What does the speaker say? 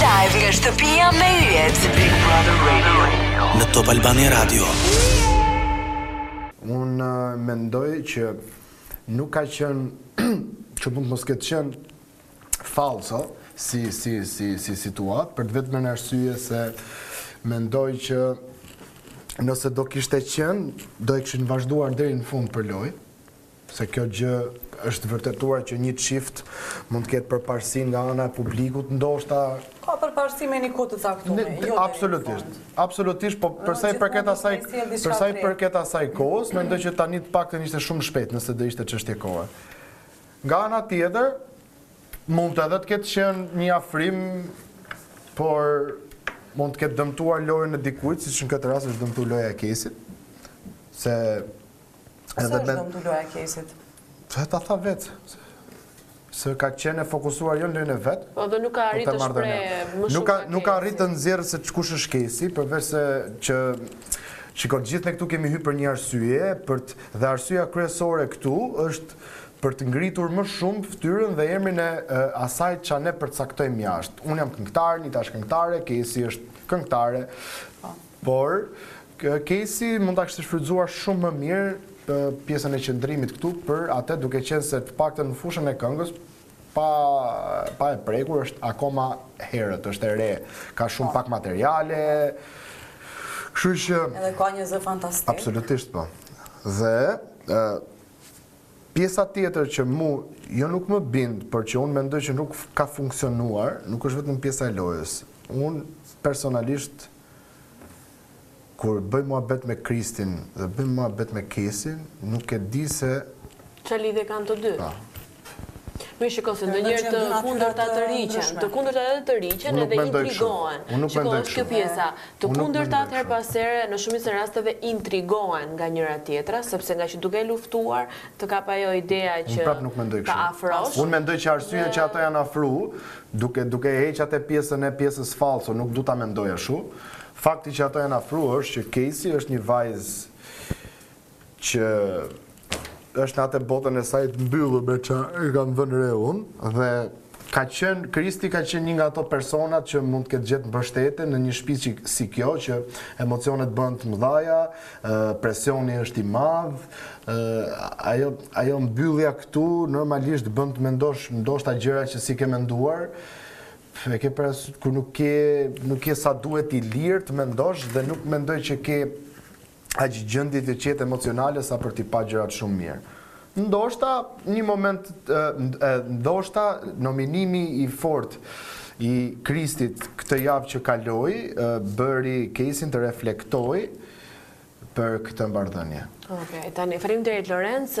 Live nga shtëpia me yjet. Big Brother Radio. Në Top Albania Radio. Unë uh, mendoj që nuk ka qenë që mund të mos ketë qenë falso si si si si situatë për të vetmen arsye se mendoj që nëse do kishte qenë do e kishin vazhduar deri në fund për lojë se kjo gjë është vërtetuar që një çift mund të ketë përparësi nga ana e publikut, ndoshta ka përparësi me një kohë të caktuar. Jo absolutisht. Absolutisht, po për sa i përket asaj, për sa i përket asaj kohës, mendoj që tani të paktën ishte shumë shpejt nëse do ishte çështje kohe. Nga ana tjetër, mund të edhe të ketë qenë një afrim, por mund të ketë dëmtuar lojën e dikujt, siç në këtë rast është dëmtuar loja e Kesit, se Pse është dëmtu loja e Kejsit? Se ta tha vetë. Se ka qenë fokusuar jo në lojën e vet. Po dhe nuk ka arritë të shprehë më shumë ka Nuk ka arritë të nxjerrë se kush është Kejsi, përveç se që... Shiko, gjithë ne këtu kemi hy për një arsye, dhe arsyeja kryesore këtu është për të ngritur më shumë fytyrën dhe emrin e asaj që ne përcaktojmë jashtë. Unë jam këngëtar, një tash këngëtare, Kejsi është këngëtare, po. Por, Kejsi mund ta kishte shfrytëzuar shumë më mirë pjesën e qëndrimit këtu për atë duke qenë se të paktën në fushën e këngës pa pa e prekur është akoma herët, është e re, ka shumë po. pak materiale. Kështu që edhe ka një zë fantastik. Absolutisht po. Dhe ë pjesa tjetër që mu jo nuk më bind, por që unë mendoj që nuk ka funksionuar, nuk është vetëm pjesa e lojës. Unë personalisht Kur bëj muhabet me Kristin dhe bëj muhabet me Kejsin, nuk e di se. Çfarë lidhje kanë të dy. Po. Mirë shiko se ndonjëherë të kundërtat tërhiqen, të kundërtat edhe tërhiqen edhe intrigohen. Unë nuk mendoj kështu. Shiko, është kjo pjesa. Të kundërtat herë pas here në shumicën e rasteve intrigohen nga njëra tjetra, sepse nga që duke luftuar të kap ajo ideja që ta afrosh. Unë prapë nuk mendoj kështu. Unë mendoj që arsyeja që ato janë afruar Duke duke e heq ate pjesën e pjesës false nuk du ta mendoj ashtu. Fakti që ato janë afru është që Kejsi është një vajzë që është në ate botën e saj të mbyllur me ça e kam vënë re unë dhe ka qenë Kristi ka qenë një nga ato personat që mund të ketë gjetë mbështetje në një shpi si kjo që emocionet bëhen të mëdhaja Presioni është i madh, ajo mbyllja këtu normalisht të bën të mendosh ndoshta gjëra që s'i ke menduar, e ke parasysh kur nuk ke nuk je sa duhet i lirë të mendosh dhe nuk mendoj që ke aq gjendje të qetë emocionale sa për t'i pa gjërat shumë mirë. Ndoshta një moment ndoshta nominimi i fortë i Kristit këtë javë që kaloi bëri Kesin të reflektojë për këtë marrëdhënie. Okej, tani faleminderit Lorenc.